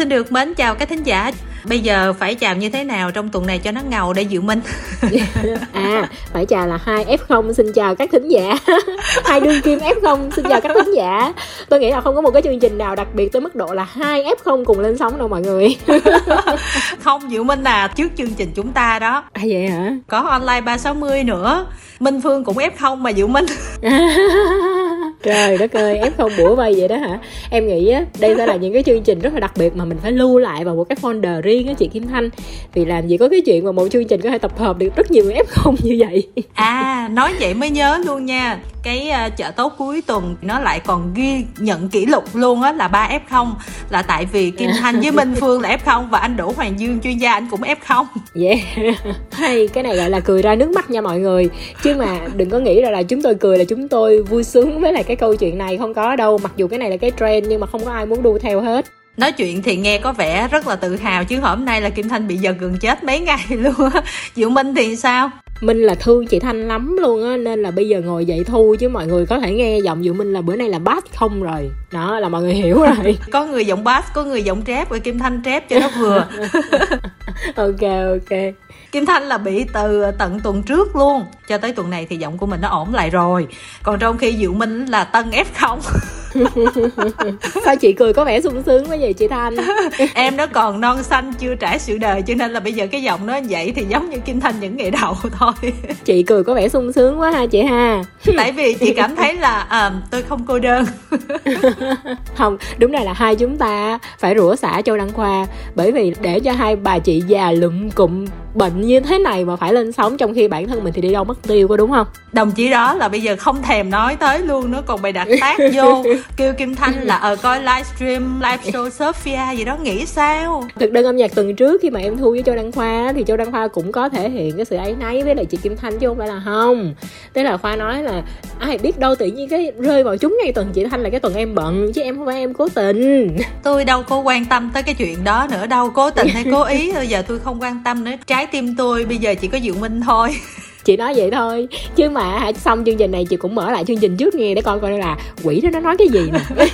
xin được mến chào các thính giả. Bây giờ phải chào như thế nào trong tuần này cho nó ngầu để Diệu Minh? À phải chào là hai F0 xin chào các thính giả. Hai đương kim F0 xin chào các thính giả. Tôi nghĩ là không có một cái chương trình nào đặc biệt tới mức độ là hai F0 cùng lên sóng đâu mọi người. Không Diệu Minh là trước chương trình chúng ta đó. À vậy hả? Có online 360 nữa. Minh Phương cũng F0 mà Diệu Minh trời đất ơi em không bủa vây vậy đó hả? Em nghĩ á, đây sẽ là những cái chương trình rất là đặc biệt mà mình phải lưu lại vào một cái folder riêng á, chị Kim Thanh. Vì làm gì có cái chuyện mà một chương trình có thể tập hợp được rất nhiều f không như vậy. À nói vậy mới nhớ luôn nha cái uh, chợ tốt cuối tuần nó lại còn ghi nhận kỷ lục luôn á là 3 F0 là tại vì Kim Thanh với Minh Phương là F0 và anh Đỗ Hoàng Dương chuyên gia anh cũng F0 yeah. Hay cái này gọi là cười ra nước mắt nha mọi người. Chứ mà đừng có nghĩ là, là chúng tôi cười là chúng tôi vui sướng với lại cái câu chuyện này không có đâu. Mặc dù cái này là cái trend nhưng mà không có ai muốn đu theo hết. Nói chuyện thì nghe có vẻ rất là tự hào chứ hôm nay là kim thanh bị giật gần chết mấy ngày luôn á. Diệu minh thì sao Minh là thương chị Thanh lắm luôn á Nên là bây giờ ngồi dậy thu Chứ mọi người có thể nghe giọng Diệu Minh là bữa nay là bass không rồi. Đó là mọi người hiểu rồi. Có người giọng bass, có người giọng trap Rồi Kim Thanh trap cho nó vừa. Ok ok. Kim Thanh là bị từ tận tuần trước luôn. Cho tới tuần này thì giọng của mình nó ổn lại rồi. Còn trong khi Diệu Minh là tân F0 Sao chị cười có vẻ sung sướng quá vậy chị Thanh? Em nó còn non xanh chưa trải sự đời Cho nên là bây giờ cái giọng nó vậy Thì giống như Kim Thanh những ngày đầu thôi Chị cười có vẻ sung sướng quá ha chị ha. Tại vì chị cảm thấy là à, tôi không cô đơn. Không, đúng ra là hai chúng ta phải rửa xả Châu Đăng Khoa. Bởi vì để cho hai bà chị già lụm cụm bệnh như thế này mà phải lên sóng trong khi bản thân mình thì đi đâu mất tiêu có đúng không? Đồng chí đó là bây giờ không thèm nói tới luôn nó còn bày đặt tác vô kêu kim thanh là ờ coi livestream live show sophia gì đó nghĩ sao? Thực đơn âm nhạc tuần trước khi mà em thu với châu đăng khoa thì châu đăng khoa cũng có thể hiện cái sự ấy nấy với lại chị kim thanh chứ không phải là không. Tức là khoa nói là ai biết đâu tự nhiên cái rơi vào chúng ngay tuần chị thanh là cái tuần em bận chứ em không phải em cố tình. Tôi đâu có quan tâm tới cái chuyện đó nữa đâu cố tình hay cố ý bây giờ tôi không quan tâm nữa. Trái tim tôi bây giờ chỉ có diệu minh thôi. Chị nói vậy thôi chứ mà xong chương trình này chị cũng mở lại chương trình trước nghe để coi coi là quỷ đó nó nói cái gì nè.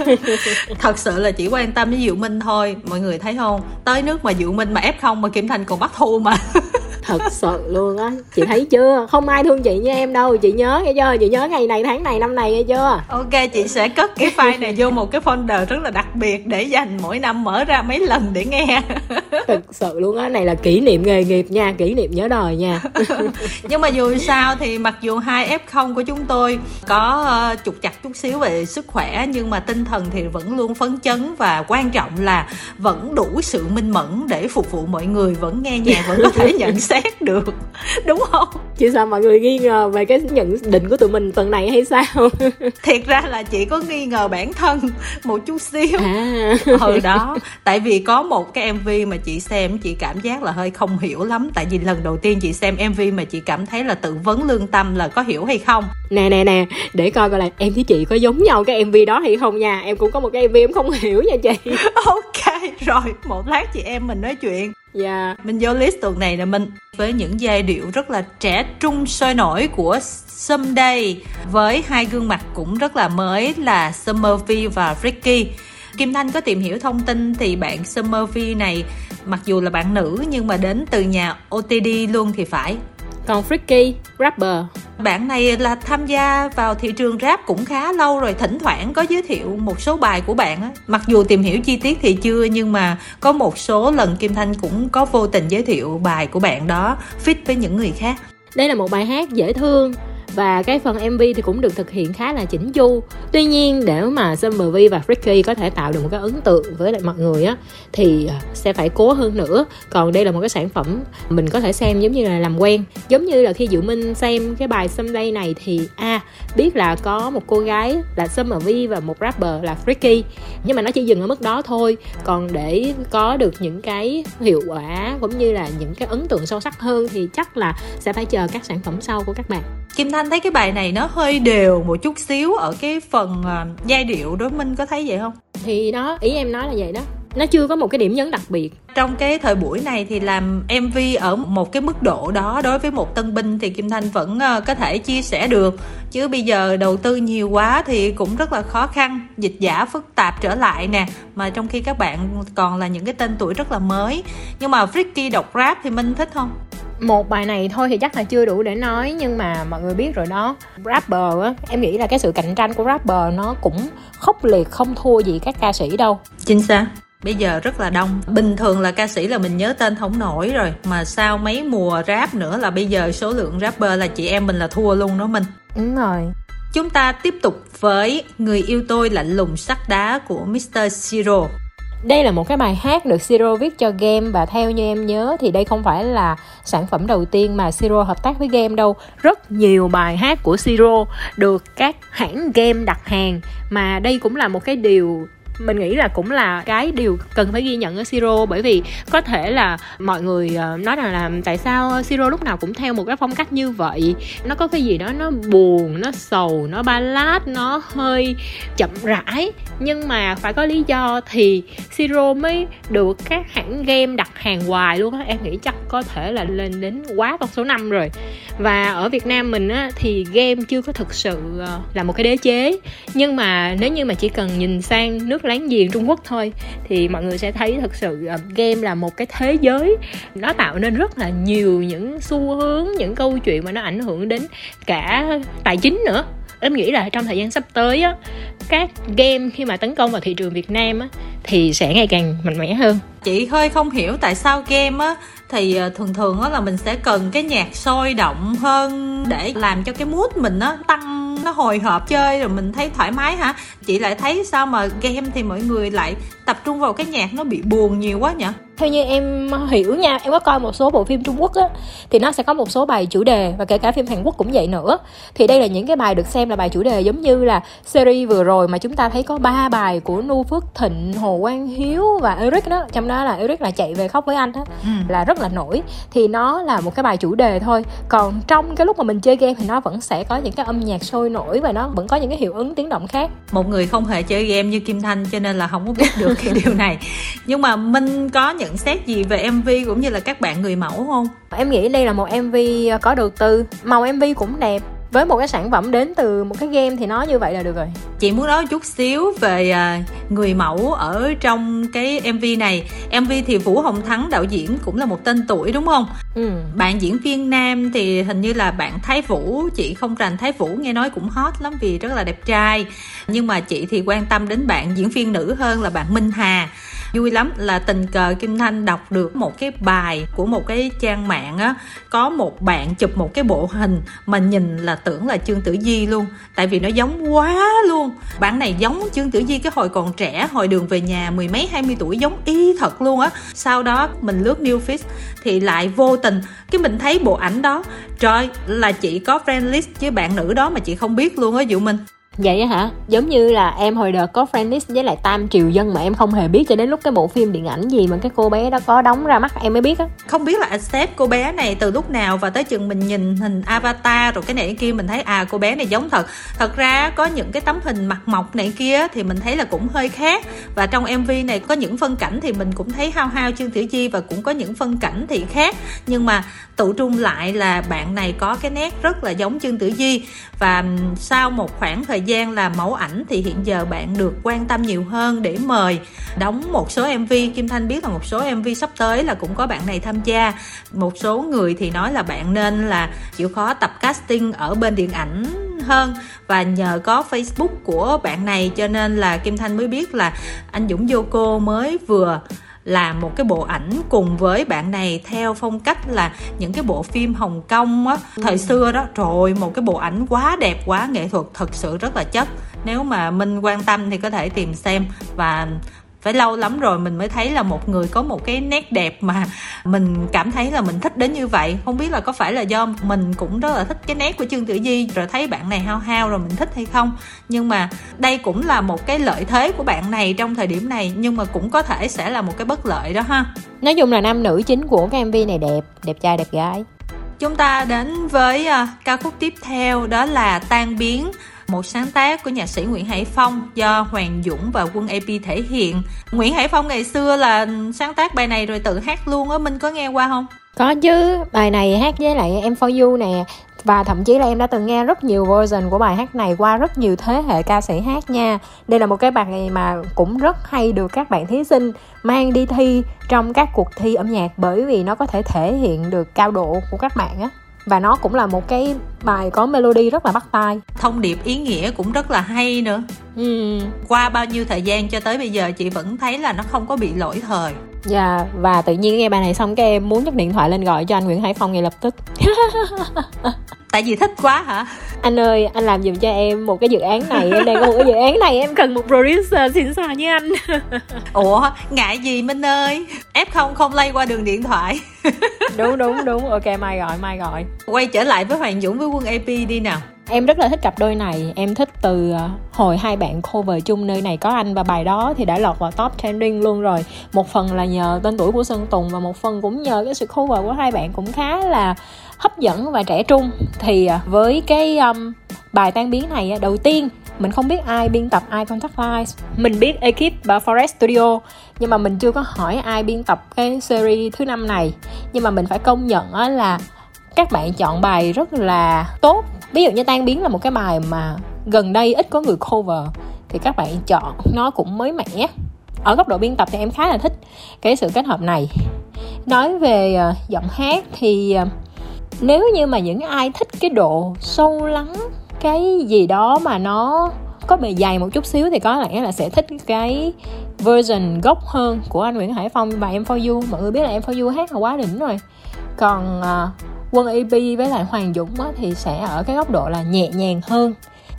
Thật sự là chỉ quan tâm với diệu minh thôi mọi người thấy không? Tới nước mà diệu minh mà ép không mà kim thành còn bắt thu mà thật sự luôn á. Chị thấy chưa? Không ai thương chị như em đâu. Chị nhớ nghe chưa? Chị nhớ ngày này tháng này năm này nghe chưa? Ok chị sẽ cất cái file này vô một cái folder rất là đặc biệt để dành mỗi năm mở ra mấy lần để nghe. Thật sự luôn á. Này là kỷ niệm nghề nghiệp nha kỷ niệm nhớ đời nha. Nhưng mà dù sao thì mặc dù hai f0 của chúng tôi có uh, trục chặt chút xíu về sức khỏe nhưng mà tinh thần thì vẫn luôn phấn chấn và quan trọng là vẫn đủ sự minh mẫn để phục vụ mọi người vẫn nghe nhạc vẫn có thể nhận xét được đúng không? Chứ sao mọi người nghi ngờ về cái nhận định của tụi mình tuần này hay sao? Thiệt ra là chị có nghi ngờ bản thân một chút xíu. À. ừ đó. Tại vì có một cái mv mà chị xem chị cảm giác là hơi không hiểu lắm. Tại vì lần đầu tiên chị xem mv mà chị cảm thấy là tự vấn lương tâm là có hiểu hay không? Nè nè nè để coi coi là em với chị có giống nhau cái mv đó hay không nha. Em cũng có một cái mv em không hiểu nha chị. Ok rồi một lát chị em mình nói chuyện yeah. Mình vô list tuần này là mình Với những giai điệu rất là trẻ trung sôi nổi của Someday. Với hai gương mặt cũng rất là mới là Summer V và Ricky. Kim Thanh có tìm hiểu thông tin thì bạn Summer V này, mặc dù là bạn nữ nhưng mà đến từ nhà OTD luôn thì phải còn Freaky, rapper. Bạn này là tham gia vào thị trường rap cũng khá lâu rồi Thỉnh thoảng có giới thiệu một số bài của bạn á. Mặc dù tìm hiểu chi tiết thì chưa Nhưng mà có một số lần Kim Thanh cũng có vô tình giới thiệu bài của bạn đó Fit với những người khác. Đây là một bài hát dễ thương và cái phần MV thì cũng được thực hiện khá là chỉnh chu. Tuy nhiên để mà Summer V và Freaky có thể tạo được một cái ấn tượng với lại mọi người á thì à, sẽ phải cố hơn nữa. Còn đây là một cái sản phẩm mình có thể xem giống như là làm quen. Giống như là khi Diệu Minh xem cái bài Someday này thì a à, biết là có một cô gái là Summer V và một rapper là Freaky. Nhưng mà nó chỉ dừng ở mức đó thôi. Còn để có được những cái hiệu quả cũng như là những cái ấn tượng sâu sắc hơn thì chắc là sẽ phải chờ các sản phẩm sau của các bạn. Kim Thanh thấy cái bài này nó hơi đều một chút xíu ở cái phần uh, giai điệu đối Minh có thấy vậy không? Thì đó ý em nói là vậy đó. Nó chưa có một cái điểm nhấn đặc biệt. Trong cái thời buổi này thì làm mv ở một cái mức độ đó đối với một tân binh thì kim thanh vẫn ờ, có thể chia sẻ được. Chứ bây giờ đầu tư nhiều quá thì cũng rất là khó khăn dịch giả phức tạp trở lại nè. Mà trong khi các bạn còn là những cái tên tuổi rất là mới. Nhưng mà Ricky đọc rap thì minh thích không một bài này thôi thì chắc là chưa đủ để nói nhưng mà mọi người biết rồi đó. Rapper á em nghĩ là cái sự cạnh tranh của rapper nó cũng khốc liệt không thua gì các ca sĩ đâu. Chính xác. Bây giờ rất là đông. Bình thường là ca sĩ là mình nhớ tên không nổi rồi mà sau mấy mùa rap nữa là bây giờ số lượng rapper là chị em mình là thua luôn đó mình. Đúng rồi. Chúng ta tiếp tục với người yêu tôi lạnh lùng sắt đá của Mr. Zero đây là một cái bài hát được Siro viết cho game và theo như em nhớ thì đây không phải là sản phẩm đầu tiên mà Siro hợp tác với game đâu. Rất nhiều bài hát của Siro được các hãng game đặt hàng, mà đây cũng là một cái điều mình nghĩ là cũng là cái điều cần phải ghi nhận ở siro, bởi vì có thể là mọi người ờ, nói rằng là tại sao siro lúc nào cũng theo một cái phong cách như vậy. Nó có cái gì đó nó buồn, nó sầu, nó ballad nó hơi chậm rãi. Nhưng mà phải có lý do thì siro mới được các hãng game đặt hàng hoài luôn á. Em nghĩ chắc có thể là lên đến quá con số 5 rồi. Và ở việt nam mình á, thì game chưa có thực sự ờ, là một cái đế chế. Nhưng mà nếu như mà chỉ cần nhìn sang nước láng giềng Trung Quốc thôi. Thì mọi người sẽ thấy thật sự à, game là một cái thế giới. Nó tạo nên rất là nhiều những xu hướng, những câu chuyện mà nó ảnh hưởng đến cả tài chính nữa. Em nghĩ là trong thời gian sắp tới á, các game khi mà tấn công vào thị trường Việt Nam á, thì sẽ ngày càng mạnh mẽ hơn chị hơi không hiểu tại sao game á, thì ờ, thường thường á là mình sẽ cần cái nhạc sôi động hơn để làm cho cái mood mình nó tăng, nó hồi hộp, chơi rồi mình thấy thoải mái hả? Chị lại thấy sao mà game thì mọi người lại tập trung vào cái nhạc nó bị buồn nhiều quá nhỉ theo như em hiểu nha, em có coi một số bộ phim trung quốc á, thì nó sẽ có một số bài chủ đề và kể cả phim hàn quốc cũng vậy nữa. Thì đây là những cái bài được xem là bài chủ đề giống như là series vừa rồi mà chúng ta thấy có ba bài của nu phước thịnh, hồ quang hiếu và eric đó. Trong đó là eric là chạy về khóc với anh đó ừ. là rất là nổi. Thì nó là một cái bài chủ đề thôi. Còn trong cái lúc mà mình chơi game thì nó vẫn sẽ có những cái âm nhạc sôi nổi và nó vẫn có những cái hiệu ứng tiếng động khác. Một người không hề chơi game như kim thanh cho nên là không có biết được cái điều này. Nhưng mà minh có nhận xét gì về mv cũng như là các bạn người mẫu không? Em nghĩ đây là một mv có đầu tư. Màu mv cũng đẹp với một cái sản phẩm đến từ một cái game thì nó như vậy là được rồi. Chị muốn nói chút xíu về à, người mẫu ở trong cái mv này. mv thì vũ hồng thắng đạo diễn cũng là một tên tuổi đúng không? Ừ. bạn diễn viên nam thì hình như là bạn thái vũ. Chị không rành thái vũ nghe nói cũng hot lắm vì rất là đẹp trai. Nhưng mà chị thì quan tâm đến bạn diễn viên nữ hơn là bạn minh hà vui lắm là tình cờ kim thanh đọc được một cái bài của một cái trang mạng á, có một bạn chụp một cái bộ hình mà nhìn là tưởng là trương tử di luôn, tại vì nó giống quá luôn. Bạn này giống trương tử di cái hồi còn trẻ, hồi đường về nhà mười mấy, hai mươi tuổi, giống y thật luôn á. Sau đó mình lướt new thì lại vô tình cái mình thấy bộ ảnh đó. Trời, là chị có friend list với bạn nữ đó mà chị không biết luôn á dụ mình vậy á hả? Giống như là em hồi đợt có friend list với lại tam triều dân mà em không hề biết cho đến lúc cái bộ phim điện ảnh gì mà cái cô bé đó có đóng ra mắt, em mới biết á. Không biết là accept cô bé này từ lúc nào và tới chừng mình nhìn hình avatar rồi cái này cái kia mình thấy à cô bé này giống thật. Thật ra có những cái tấm hình mặt mộc này kia thì mình thấy là cũng hơi khác. Và trong mv này có những phân cảnh thì mình cũng thấy hao hao trương tiểu chi và cũng có những phân cảnh thì khác. Nhưng mà tụ trung lại là bạn này có cái nét rất là giống trương tử di và sau một khoảng thời gian làm mẫu ảnh thì hiện giờ bạn được quan tâm nhiều hơn để mời đóng một số mv kim thanh biết là một số mv sắp tới là cũng có bạn này tham gia. Một số người thì nói là bạn nên là chịu khó tập casting ở bên điện ảnh hơn và nhờ có facebook của bạn này cho nên là kim thanh mới biết là anh dũng vô cô mới vừa làm một cái bộ ảnh cùng với bạn này theo phong cách là những cái bộ phim Hồng Kông á. Thời xưa đó trời một cái bộ ảnh quá đẹp quá nghệ thuật thật sự rất là chất. Nếu mà minh quan tâm thì có thể tìm xem và phải lâu lắm rồi mình mới thấy là một người có một cái nét đẹp mà mình cảm thấy là mình thích đến như vậy. Không biết là có phải là do mình cũng rất là thích cái nét của trương tử di rồi thấy bạn này hao hao rồi mình thích hay không. Nhưng mà đây cũng là một cái lợi thế của bạn này trong thời điểm này nhưng mà cũng có thể sẽ là một cái bất lợi đó ha. Nói chung là nam nữ chính của cái mv này đẹp đẹp trai đẹp gái. Chúng ta đến với uh, ca khúc tiếp theo đó là tan biến một sáng tác của nhạc sĩ Nguyễn Hải Phong do Hoàng Dũng và Quân AP thể hiện. Nguyễn Hải Phong ngày xưa là sáng tác bài này rồi tự hát luôn á, Minh có nghe qua không? Có chứ, bài này hát với lại Em For You nè và thậm chí là em đã từng nghe rất nhiều version của bài hát này qua rất nhiều thế hệ ca sĩ hát nha đây là một cái bài này mà cũng rất hay được các bạn thí sinh mang đi thi trong các cuộc thi âm nhạc bởi vì nó có thể thể hiện được cao độ của các bạn á và nó cũng là một cái bài có melody rất là bắt tai. Thông điệp ý nghĩa cũng rất là hay nữa. Ừ. qua bao nhiêu thời gian cho tới bây giờ chị vẫn thấy là nó không có bị lỗi thời. Dạ yeah, và tự nhiên nghe bài này xong cái em muốn nhấc điện thoại lên gọi cho anh Nguyễn Hải Phong ngay lập tức Tại vì thích quá hả? Anh ơi, anh làm giùm cho em một cái dự án này. Em đang có một cái dự án này Em cần một producer xịn sò như anh. Ủa, ngại gì Minh ơi? F không không lay qua đường điện thoại. Đúng đúng đúng, ok mai gọi, mai gọi. Quay trở lại với Hoàng Dũng với Quân AP đi nào em rất là thích cặp đôi này. Em thích từ ờ, hồi hai bạn cover chung nơi này có anh và bài đó thì đã lọt vào top trending luôn rồi. Một phần là nhờ tên tuổi của sơn tùng và một phần cũng nhờ cái sự cover của hai bạn cũng khá là hấp dẫn và trẻ trung. Thì ờ, với cái um, bài tan biến này đầu tiên mình không biết ai biên tập ai contact lines mình biết ekip và forest studio nhưng mà mình chưa có hỏi ai biên tập cái series thứ năm này. Nhưng mà mình phải công nhận là các bạn chọn bài rất là tốt ví dụ như tan biến là một cái bài mà gần đây ít có người cover thì các bạn chọn nó cũng mới mẻ. Ở góc độ biên tập thì em khá là thích cái sự kết hợp này. Nói về uh, giọng hát thì uh, nếu như mà những ai thích cái độ sâu lắng cái gì đó mà nó có bề dày một chút xíu thì có lẽ là sẽ thích cái version gốc hơn của anh Nguyễn Hải Phong. Và em for you mọi người biết là em for you hát là quá đỉnh rồi. Còn uh, quân EP với lại Hoàng Dũng á, thì sẽ ở cái góc độ là nhẹ nhàng hơn.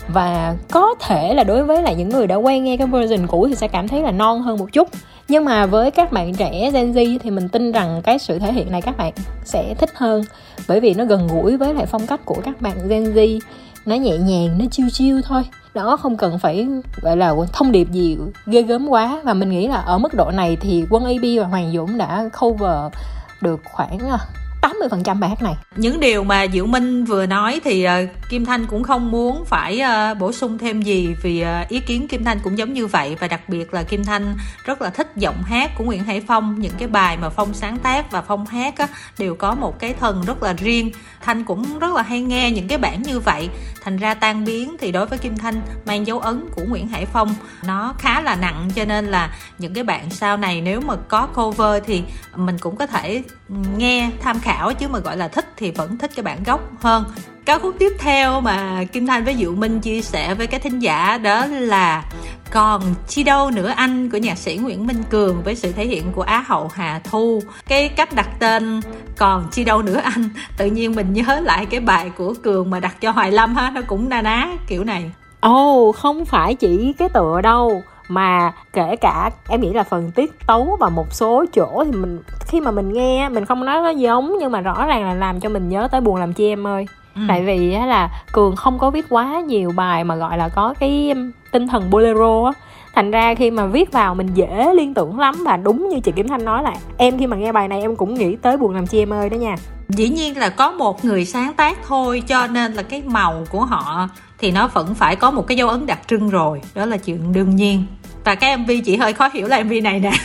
Và có thể là đối với lại những người đã quen nghe cái version cũ thì sẽ cảm thấy là non hơn một chút. Nhưng mà với các bạn trẻ Gen Z thì mình tin rằng cái sự thể hiện này các bạn sẽ thích hơn. Bởi vì nó gần gũi với lại phong cách của các bạn Gen Z. Nó nhẹ nhàng nó chiêu chiêu thôi. Đó không cần phải gọi là thông điệp gì ghê gớm quá. Và mình nghĩ là ở mức độ này thì quân AB và Hoàng Dũng đã cover được khoảng à, 80% bài hát này. Những điều mà Diệu Minh vừa nói thì ờ, Kim Thanh cũng không muốn phải uh, bổ sung thêm gì vì uh, ý kiến Kim Thanh cũng giống như vậy. Và đặc biệt là Kim Thanh rất là thích giọng hát của Nguyễn Hải Phong, những cái bài mà Phong sáng tác và Phong hát á, đều có một cái thần rất là riêng. Thanh cũng rất là hay nghe những cái bản như vậy. Thành ra tan biến thì đối với Kim Thanh mang dấu ấn của Nguyễn Hải Phong nó khá là nặng. Cho nên là những cái bạn sau này nếu mà có cover thì mình cũng có thể ừ, nghe tham khảo. Chứ mà gọi là thích thì vẫn thích cái bản gốc hơn ca khúc tiếp theo mà kim thanh với diệu minh chia sẻ với các thính giả đó là còn chi đâu nữa anh của nhạc sĩ nguyễn minh cường với sự thể hiện của á hậu hà thu. Cái cách đặt tên còn chi đâu nữa anh tự nhiên mình nhớ lại cái bài của cường mà đặt cho hoài lâm ha nó cũng na ná kiểu này. Ồ oh, không phải chỉ cái tựa đâu mà kể cả em nghĩ là phần tiết tấu và một số chỗ thì mình khi mà mình nghe mình không nói nó giống nhưng mà rõ ràng là làm cho mình nhớ tới buồn làm chi em ơi ừ. tại vì là cường không có viết quá nhiều bài mà gọi là có cái tinh thần bolero á. Thành ra khi mà viết vào mình dễ liên tưởng lắm và đúng như chị Kim Thanh nói là em khi mà nghe bài này em cũng nghĩ tới buồn làm chi em ơi đó nha. Dĩ nhiên là có một người sáng tác thôi cho nên là cái màu của họ thì nó vẫn phải có một cái dấu ấn đặc trưng rồi đó là chuyện đương nhiên và cái mv chị hơi khó hiểu là mv này nè.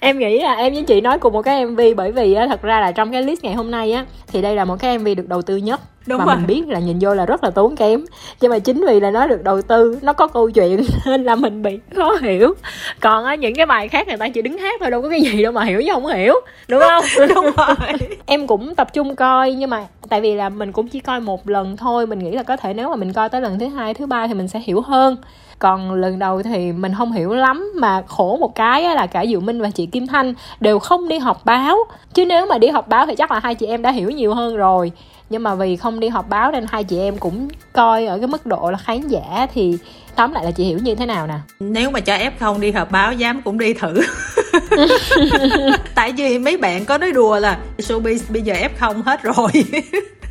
Em nghĩ là em với chị nói cùng một cái mv bởi vì á thật ra là trong cái list ngày hôm nay á thì đây là một cái mv được đầu tư nhất. Đúng và rồi. mình biết là nhìn vô là rất là tốn kém. Nhưng mà chính vì là nó được đầu tư nó có câu chuyện nên là mình bị khó hiểu. Còn á những cái bài khác người ta chỉ đứng hát thôi đâu có cái gì đâu mà hiểu chứ không hiểu. Đúng không? Đúng rồi. Em cũng tập trung coi nhưng mà tại vì là mình cũng chỉ coi một lần thôi. Mình nghĩ là có thể nếu mà mình coi tới lần thứ hai thứ ba thì mình sẽ hiểu hơn còn lần đầu thì mình không hiểu lắm mà khổ một cái là cả Diệu Minh và chị Kim Thanh đều không đi học báo. Chứ nếu mà đi học báo thì chắc là hai chị em đã hiểu nhiều hơn rồi. Nhưng mà vì không đi họp báo nên hai chị em cũng coi ở cái mức độ là khán giả thì tóm lại là chị hiểu như thế nào nè. Nếu mà cho f không đi họp báo dám cũng đi thử. Tại vì mấy bạn có nói đùa là showbiz bây giờ f không hết rồi.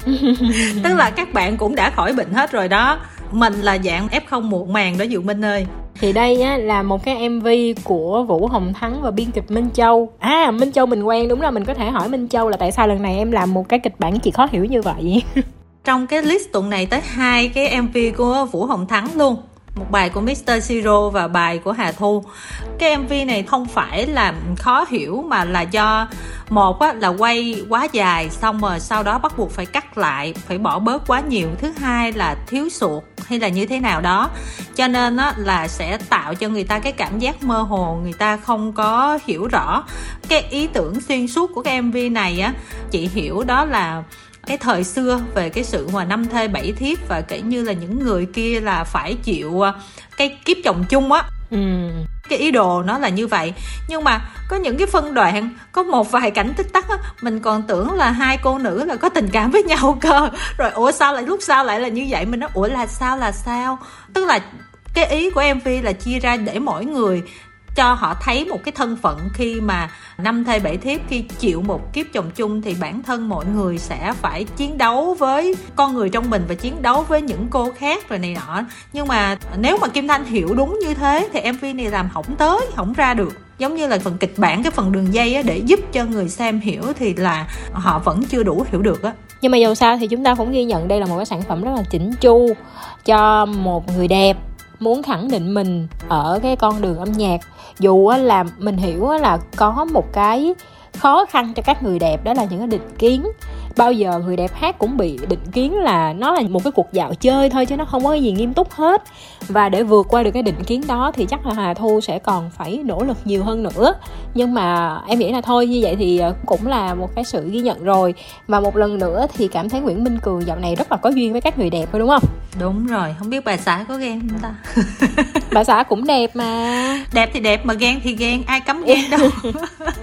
Tức là các bạn cũng đã khỏi bệnh hết rồi đó mình là dạng f không muộn màng đó Diệu Minh ơi. Thì đây á là một cái mv của vũ hồng thắng và biên kịch minh châu. À minh châu mình quen đúng là mình có thể hỏi minh châu là tại sao lần này em làm một cái kịch bản chị khó hiểu như vậy? Trong cái list tuần này tới hai cái mv của vũ hồng thắng luôn một bài của Mr. Zero và bài của Hà Thu. Cái MV này không phải là khó hiểu mà là do một á, là quay quá dài xong rồi sau đó bắt buộc phải cắt lại phải bỏ bớt quá nhiều. Thứ hai là thiếu suột hay là như thế nào đó. Cho nên á, là sẽ tạo cho người ta cái cảm giác mơ hồ người ta không có hiểu rõ. Cái ý tưởng xuyên suốt của cái mv này á chị hiểu đó là cái thời xưa về cái sự mà năm thê bảy thiếp và kể như là những người kia là phải chịu à, cái kiếp chồng chung á. Ừ. cái ý đồ nó là như vậy. Nhưng mà có những cái phân đoạn có một vài cảnh tích tắc á mình còn tưởng là hai cô nữ là có tình cảm với nhau cơ. Rồi ủa sao lại lúc sau lại là như vậy? Mình nói ủa là sao là sao? Tức là cái ý của mv là chia ra để mỗi người cho họ thấy một cái thân phận khi mà năm thê bảy thiếp khi chịu một kiếp chồng chung thì bản thân mọi người sẽ phải chiến đấu với con người trong mình và chiến đấu với những cô khác rồi này nọ. Nhưng mà nếu mà kim thanh hiểu đúng như thế thì mv này làm hỏng tới hỏng ra được. Giống như là phần kịch bản cái phần đường dây á, để giúp cho người xem hiểu thì là họ vẫn chưa đủ hiểu được á. Nhưng mà dù sao thì chúng ta cũng ghi nhận đây là một cái sản phẩm rất là chỉnh chu cho một người đẹp muốn khẳng định mình ở cái con đường âm nhạc. Dù là mình hiểu là có một cái khó khăn cho các người đẹp đó là những cái định kiến. Bao giờ người đẹp hát cũng bị định kiến là nó là một cái cuộc dạo chơi thôi chứ nó không có gì nghiêm túc hết. Và để vượt qua được cái định kiến đó thì chắc là Hà Thu sẽ còn phải nỗ lực nhiều hơn nữa. Nhưng mà em nghĩ là thôi như vậy thì ờ, cũng là một cái sự ghi nhận rồi. Và một lần nữa thì cảm thấy Nguyễn Minh Cường dạo này rất là có duyên với các người đẹp thôi đúng không? Đúng rồi không biết bà xã có ghen không ta? Bà xã cũng đẹp mà. Đẹp thì đẹp mà ghen thì ghen ai cấm ghen đâu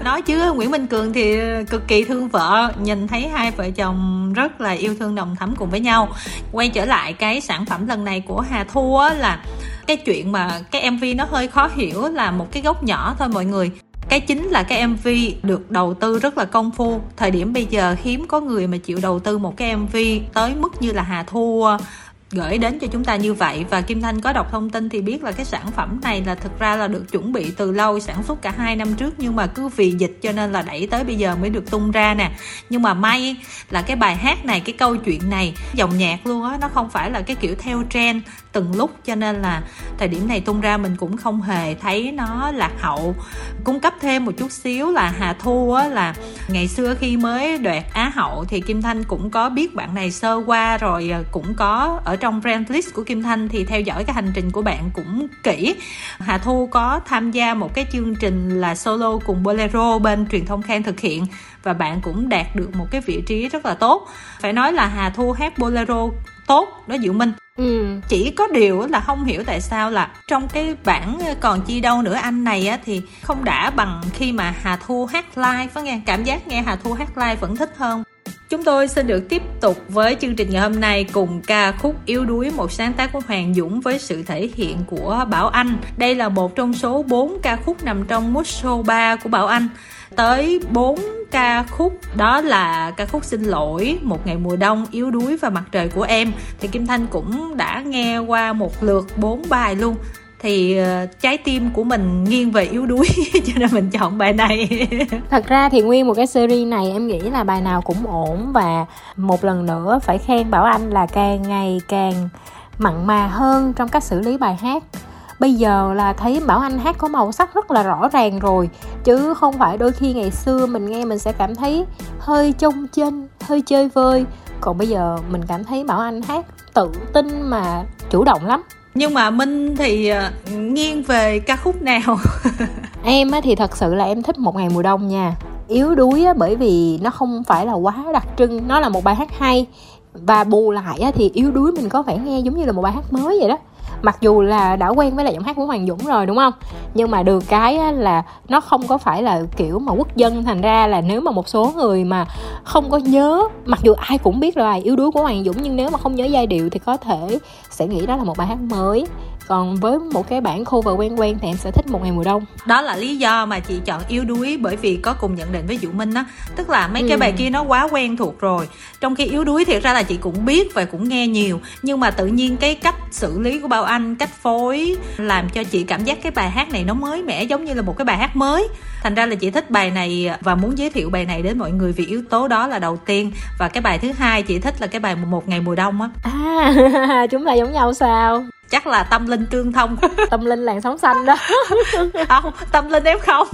nói chứ, Nguyễn Minh Cường thì cực kỳ thương vợ, nhìn thấy hai vợ chồng rất là yêu thương đồng thắm cùng với nhau. Quay trở lại cái sản phẩm lần này của Hà Thu á, là cái chuyện mà cái MV nó hơi khó hiểu, là một cái góc nhỏ thôi mọi người. Cái chính là cái mv được đầu tư rất là công phu. Thời điểm bây giờ hiếm có người mà chịu đầu tư một cái mv tới mức như là hà thu gửi đến cho chúng ta như vậy. Và Kim Thanh có đọc thông tin thì biết là cái sản phẩm này là thực ra là được chuẩn bị từ lâu, sản xuất cả hai năm trước nhưng mà cứ vì dịch cho nên là đẩy tới bây giờ mới được tung ra nè. Nhưng mà may là cái bài hát này, cái câu chuyện này, dòng nhạc luôn á, nó không phải là cái kiểu theo trend từng lúc cho nên là thời điểm này tung ra mình cũng không hề thấy nó lạc hậu. Cung cấp thêm một chút xíu là Hà Thu á, là ngày xưa khi mới đoạt Á hậu thì Kim Thanh cũng có biết bạn này sơ qua rồi à, cũng có ở trong friend list của Kim Thanh thì theo dõi cái hành trình của bạn cũng kỹ. Hà Thu có tham gia một cái chương trình là solo cùng Bolero bên truyền thông khen thực hiện và bạn cũng đạt được một cái vị trí rất là tốt. Phải nói là Hà Thu hát Bolero tốt đó Diệu Minh. Ừ. chỉ có điều là không hiểu tại sao là trong cái bản ờ, còn chi đâu nữa anh này á thì không đã bằng khi mà Hà Thu hát live phải nghe cảm giác nghe Hà Thu hát live vẫn thích hơn Chúng tôi xin được tiếp tục với chương trình ngày hôm nay cùng ca khúc Yếu đuối, một sáng tác của Hoàng Dũng với sự thể hiện của Bảo Anh. Đây là một trong số 4 ca khúc nằm trong mút Show 3 của Bảo Anh. Tới 4 ca khúc. Đó là ca khúc Xin lỗi, Một ngày mùa đông, Yếu đuối và Mặt trời của em. Thì Kim Thanh cũng đã nghe qua một lượt 4 bài luôn. Thì ờ, trái tim của mình nghiêng về yếu đuối cho nên mình chọn bài này. Thật ra thì nguyên một cái series này em nghĩ là bài nào cũng ổn và một lần nữa phải khen bảo anh là càng ngày càng mặn mà hơn trong cách xử lý bài hát bây giờ là thấy bảo anh hát có màu sắc rất là rõ ràng rồi chứ không phải đôi khi ngày xưa mình nghe mình sẽ cảm thấy hơi trông chân hơi chơi vơi. Còn bây giờ mình cảm thấy bảo anh hát tự tin mà chủ động lắm. Nhưng mà minh thì ờ, nghiêng về ca khúc nào? Em á thì thật sự là em thích một ngày mùa đông nha. Yếu đuối bởi vì nó không phải là quá đặc trưng nó là một bài hát hay. Và bù lại thì yếu đuối mình có vẻ nghe giống như là một bài hát mới vậy đó mặc dù là đã quen với lại giọng hát của hoàng dũng rồi, đúng không? Nhưng mà được cái là nó không có phải là kiểu mà quốc dân. Thành ra là nếu mà một số người mà không có nhớ, mặc dù ai cũng biết là bài yếu đuối của hoàng dũng, nhưng nếu mà không nhớ giai điệu thì có thể sẽ nghĩ đó là một bài hát mới còn với một cái bản cover quen quen thì em sẽ thích một ngày mùa đông. Đó là lý do mà chị chọn yếu đuối bởi vì có cùng nhận định với Dụ Minh á. Tức là mấy ừ. cái bài kia nó quá quen thuộc rồi. Trong khi yếu đuối thiệt ra là chị cũng biết và cũng nghe nhiều. Nhưng mà tự nhiên cái cách xử lý của bao anh cách phối làm cho chị cảm giác cái bài hát này nó mới mẻ giống như là một cái bài hát mới. Thành ra là chị thích bài này và muốn giới thiệu bài này đến mọi người vì yếu tố đó là đầu tiên. Và cái bài thứ hai chị thích là cái bài một ngày mùa đông á. À chúng ta giống nhau sao chắc là tâm linh tương thông. Tâm linh làn sóng xanh đó. Không tâm linh f không.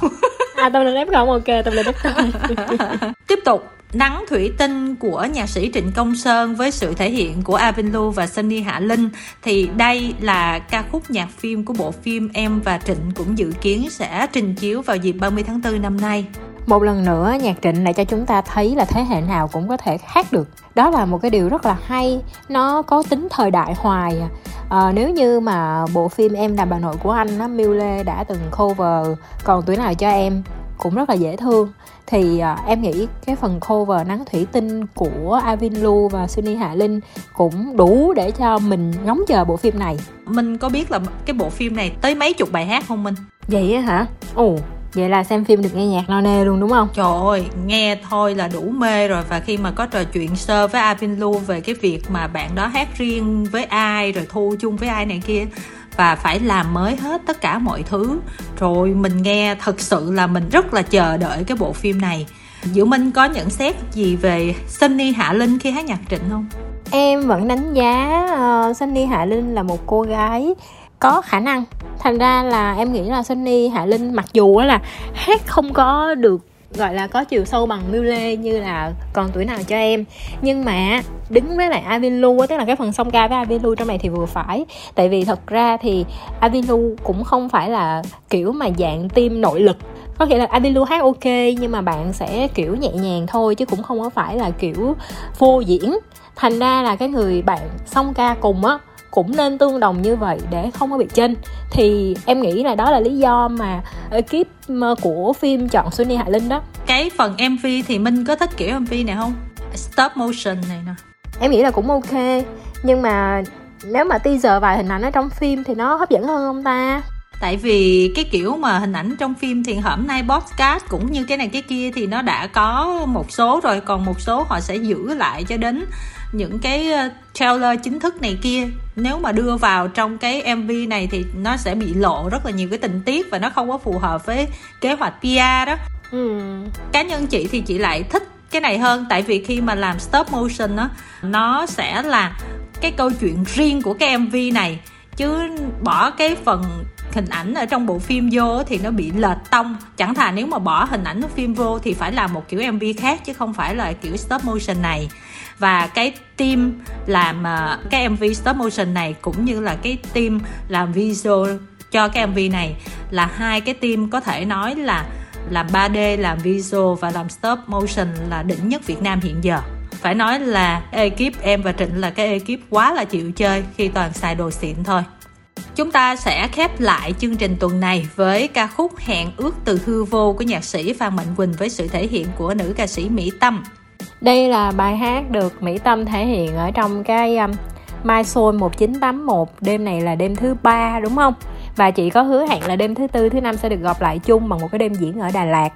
À tâm linh f không ok tâm linh f không. Tiếp tục Nắng thủy tinh của nhạc sĩ Trịnh Công Sơn với sự thể hiện của Avin Lu và Sunny Hạ Linh thì đây là ca khúc nhạc phim của bộ phim Em và Trịnh cũng dự kiến sẽ trình chiếu vào dịp 30 tháng 4 năm nay. Một lần nữa nhạc trịnh lại cho chúng ta thấy là thế hệ nào cũng có thể hát được. Đó là một cái điều rất là hay. Nó có tính thời đại hoài à, nếu như mà bộ phim em là bà nội của anh á lê đã từng cover còn tuổi nào cho em cũng rất là dễ thương. Thì à, em nghĩ cái phần cover nắng thủy tinh của Avin Lu và Sunny Hạ Linh cũng đủ để cho mình ngóng chờ bộ phim này. Mình có biết là cái bộ phim này tới mấy chục bài hát không minh? Vậy hả? Ồ Vậy là xem phim được nghe nhạc no nê luôn đúng không? Trời ơi, nghe thôi là đủ mê rồi Và khi mà có trò chuyện sơ với Avin Lu về cái việc mà bạn đó hát riêng với ai Rồi thu chung với ai này kia và phải làm mới hết tất cả mọi thứ rồi mình nghe thật sự là mình rất là chờ đợi cái bộ phim này Diệu Minh có nhận xét gì về Sunny Hạ Linh khi hát nhạc trịnh không? Em vẫn đánh giá uh, Sunny Hạ Linh là một cô gái có khả năng. Thành ra là em nghĩ là Sunny, Hạ Linh mặc dù là hát không có được, gọi là, có chiều sâu bằng Miu Lê như là còn tuổi nào cho em. Nhưng mà đứng với lại Avilu tức là cái phần song ca với Avilu trong này thì vừa phải. Tại vì thật ra thì Avilu cũng không phải là kiểu mà dạng tim nội lực. Có nghĩa là Avilu hát ok, nhưng mà bạn sẽ kiểu nhẹ nhàng thôi, chứ cũng không có phải là kiểu vô diễn. Thành ra là cái người bạn song ca cùng á cũng nên tương đồng như vậy để không có bị chênh. Thì em nghĩ là đó là lý do mà ekip ờ, của phim chọn Sunny Hạ Linh đó. Cái phần MV thì Minh có thích kiểu MV này không? Stop motion này nè. Em nghĩ là cũng ok nhưng mà nếu mà teaser vài hình ảnh ở trong phim thì nó hấp dẫn hơn không ta? Tại vì cái kiểu mà hình ảnh trong phim thì hôm nay podcast cũng như cái này cái kia thì nó đã có một số rồi còn một số họ sẽ giữ lại cho đến những cái ờ, trailer chính thức này kia nếu mà đưa vào trong cái mv này thì nó sẽ bị lộ rất là nhiều cái tình tiết và nó không có phù hợp với kế hoạch PR đó. Ừ. cá nhân chị thì chị lại thích cái này hơn tại vì khi mà làm stop motion á nó sẽ là cái câu chuyện riêng của cái mv này chứ bỏ cái phần hình ảnh ở trong bộ phim vô thì nó bị lệch tông. Chẳng thà nếu mà bỏ hình ảnh của phim vô thì phải làm một kiểu mv khác chứ không phải là kiểu stop motion này và cái team làm uh, cái mv stop motion này cũng như là cái team làm visual cho cái mv này là hai cái team có thể nói là làm 3D, làm visual và làm stop motion là đỉnh nhất Việt Nam hiện giờ phải nói là ekip em và Trịnh là cái ekip quá là chịu chơi khi toàn xài đồ xịn thôi Chúng ta sẽ khép lại chương trình tuần này với ca khúc Hẹn ước từ hư vô của nhạc sĩ Phan Mạnh Quỳnh với sự thể hiện của nữ ca sĩ Mỹ Tâm. Đây là bài hát được Mỹ Tâm thể hiện ở trong cái um, My Soul 1981 Đêm này là đêm thứ ba đúng không? Và chị có hứa hẹn là đêm thứ tư, thứ năm sẽ được gặp lại chung bằng một cái đêm diễn ở Đà Lạt.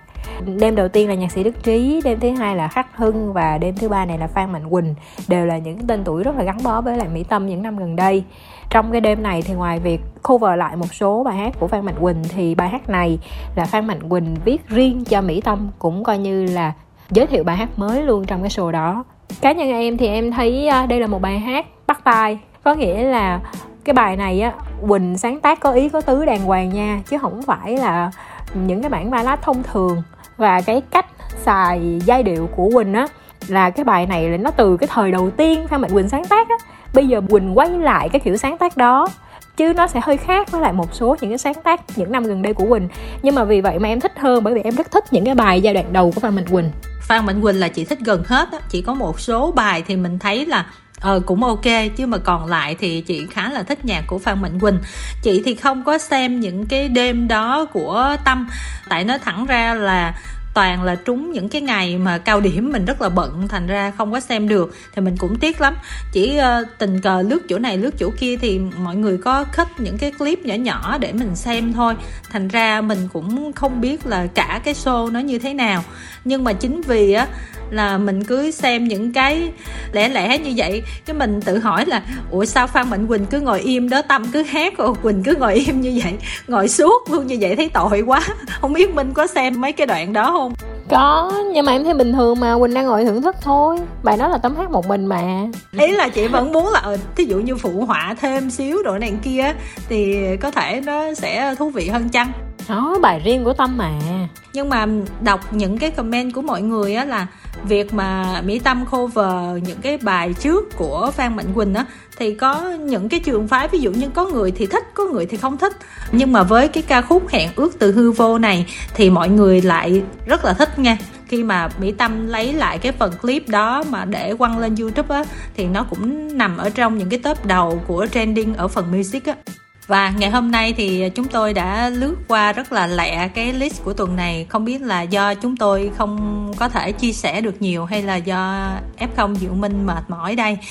Đêm đầu tiên là nhạc sĩ Đức Trí đêm thứ hai là Khắc Hưng và đêm thứ ba này là Phan Mạnh Quỳnh. Đều là những tên tuổi rất là gắn bó với lại Mỹ Tâm những năm gần đây. Trong cái đêm này thì ngoài việc cover lại một số bài hát của Phan Mạnh Quỳnh thì bài hát này là Phan Mạnh Quỳnh viết riêng cho Mỹ Tâm cũng coi như là giới thiệu bài hát mới luôn trong cái show đó. Cá nhân em thì em thấy à, đây là một bài hát bắt tai. Có nghĩa là cái bài này á, quỳnh sáng tác có ý có tứ đàng hoàng nha, chứ không phải là những cái bản ballad thông thường. Và cái cách xài giai điệu của quỳnh á, là cái bài này là nó từ cái thời đầu tiên phan mạnh quỳnh sáng tác á. Bây giờ quỳnh quay lại cái kiểu sáng tác đó chứ nó sẽ hơi khác với lại một số những cái sáng tác những năm gần đây của Quỳnh. Nhưng mà vì vậy mà em thích hơn, bởi vì em rất thích những cái bài giai đoạn đầu của Phan Mạnh Quỳnh. Phan Mạnh Quỳnh là chị thích gần hết á. Chỉ có một số bài thì mình thấy là ờ cũng ok, chứ mà còn lại thì chị khá là thích nhạc của Phan Mạnh Quỳnh. Chị thì không có xem những cái đêm đó của Tâm. Tại nói thẳng ra là toàn là trúng những cái ngày mà cao điểm mình rất là bận thành ra không có xem được thì mình cũng tiếc lắm. Chỉ uh, tình cờ lướt chỗ này lướt chỗ kia thì mọi người có cut những cái clip nhỏ nhỏ để mình xem thôi. Thành ra mình cũng không biết là cả cái show nó như thế nào. Nhưng mà chính vì á là mình cứ xem những cái lẻ lẻ như vậy cái mình tự hỏi là ủa sao phan mạnh quỳnh cứ ngồi im đó? Tâm cứ hát rồi quỳnh cứ ngồi im như vậy ngồi suốt luôn như vậy thấy tội quá. Không biết minh có xem mấy cái đoạn đó không có nhưng mà em thấy bình thường mà quỳnh đang ngồi thưởng thức thôi. Bài đó là tấm hát một mình mà. Ý là chị vẫn muốn là ờ, thí dụ như phụ họa thêm xíu rồi này kia thì có thể nó sẽ thú vị hơn chăng? Đó bài riêng của tâm mà. Nhưng mà đọc những cái comment của mọi người á là việc mà mỹ tâm cover những cái bài trước của phan mạnh quỳnh á thì có những cái trường phái, ví dụ như có người thì thích, có người thì không thích. Nhưng mà với cái ca khúc hẹn ước từ hư vô này thì mọi người lại rất là thích nha. Khi mà mỹ tâm lấy lại cái phần clip đó mà để quăng lên youtube á, thì nó cũng nằm ở trong những cái top đầu của trending ở phần music á và ngày hôm nay thì chúng tôi đã lướt qua rất là lẹ cái list của tuần này. Không biết là do chúng tôi không có thể chia sẻ được nhiều hay là do f0 diệu minh mệt mỏi đây?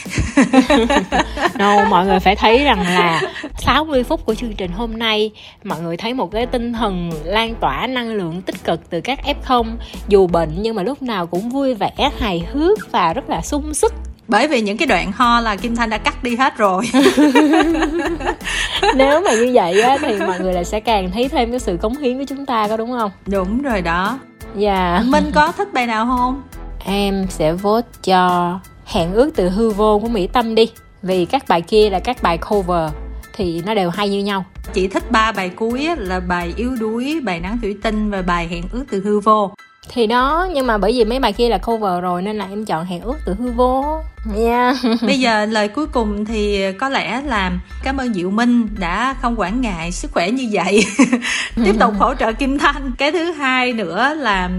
No, mọi người phải thấy rằng là 60 phút của chương trình hôm nay mọi người thấy một cái tinh thần lan tỏa năng lượng tích cực từ các f0 dù bệnh nhưng mà lúc nào cũng vui vẻ hài hước và rất là sung sức bởi vì những cái đoạn ho là kim thanh đã cắt đi hết rồi. Nếu mà như vậy á thì mọi người lại sẽ càng thấy thêm cái sự cống hiến của chúng ta có đúng không? Đúng rồi đó. Dạ. Yeah. minh có thích bài nào không? Em sẽ vote cho hẹn ước từ hư vô của mỹ tâm đi. Vì các bài kia là các bài cover thì nó đều hay như nhau. Chị thích ba bài cuối là bài yếu đuối bài nắng thủy tinh và bài hẹn ước từ hư vô thì đó nhưng mà bởi vì mấy bài kia là cover rồi nên là em chọn hẹn ước từ hư vô. Yeah. bây giờ lời cuối cùng thì có lẽ là cảm ơn diệu minh đã không quản ngại sức khỏe như vậy. Tiếp tục hỗ trợ kim thanh. Cái thứ hai nữa là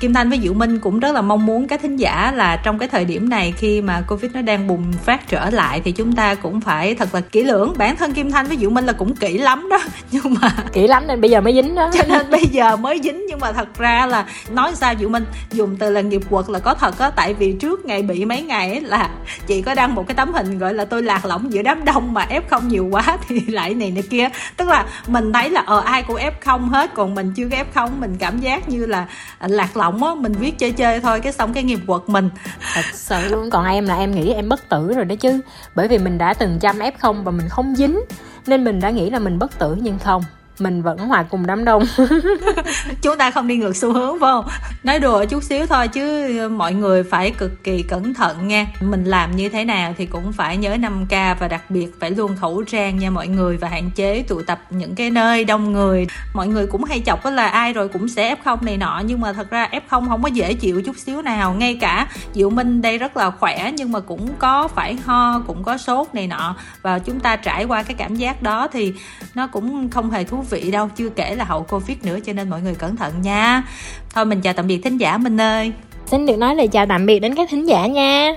kim thanh với diệu minh cũng rất là mong muốn các thính giả là trong cái thời điểm này khi mà covid nó đang bùng phát trở lại thì chúng ta cũng phải thật là kỹ lưỡng. Bản thân kim thanh với diệu minh là cũng kỹ lắm đó. Nhưng mà kỹ lắm nên bây giờ mới dính đó. Cho nên bây giờ mới dính nhưng mà thật ra là nói nói sao diệu minh? Dùng từ là nghiệp quật là có thật á, tại vì trước ngày bị mấy ngày ấy là là chị có đăng một cái tấm hình gọi là tôi lạc lõng giữa đám đông mà f không nhiều quá thì lại này này kia. Tức là mình thấy là ờ ai cũng f không hết, còn mình chưa có f không, mình cảm giác như là à, lạc lõng á, mình viết chơi chơi thôi, cái xong cái nghiệp quật mình. Thật sự luôn. Còn em là em nghĩ em bất tử rồi đó chứ. Bởi vì mình đã từng chăm f không và mình không dính, nên mình đã nghĩ là mình bất tử nhưng không mình vẫn hòa cùng đám đông. Chúng ta không đi ngược xu hướng, phải không? Nói đùa chút xíu thôi chứ mọi người phải cực kỳ cẩn thận nha. Mình làm như thế nào thì cũng phải nhớ 5 k và đặc biệt phải luôn khẩu trang nha mọi người và hạn chế tụ tập những cái nơi đông người. Mọi người cũng hay chọc là ai rồi cũng sẽ f không này nọ, nhưng mà thật ra f không không có dễ chịu chút xíu nào. Ngay cả diệu minh đây rất là khỏe nhưng mà cũng có phải ho, cũng có sốt này nọ. Và chúng ta trải qua cái cảm giác đó thì nó cũng không hề thú vị đâu, chưa kể là hậu covid nữa, cho nên mọi người cẩn thận nha. Thôi, mình chào tạm biệt thính giả mình ơi. Xin được nói lời chào tạm biệt đến các thính giả nha.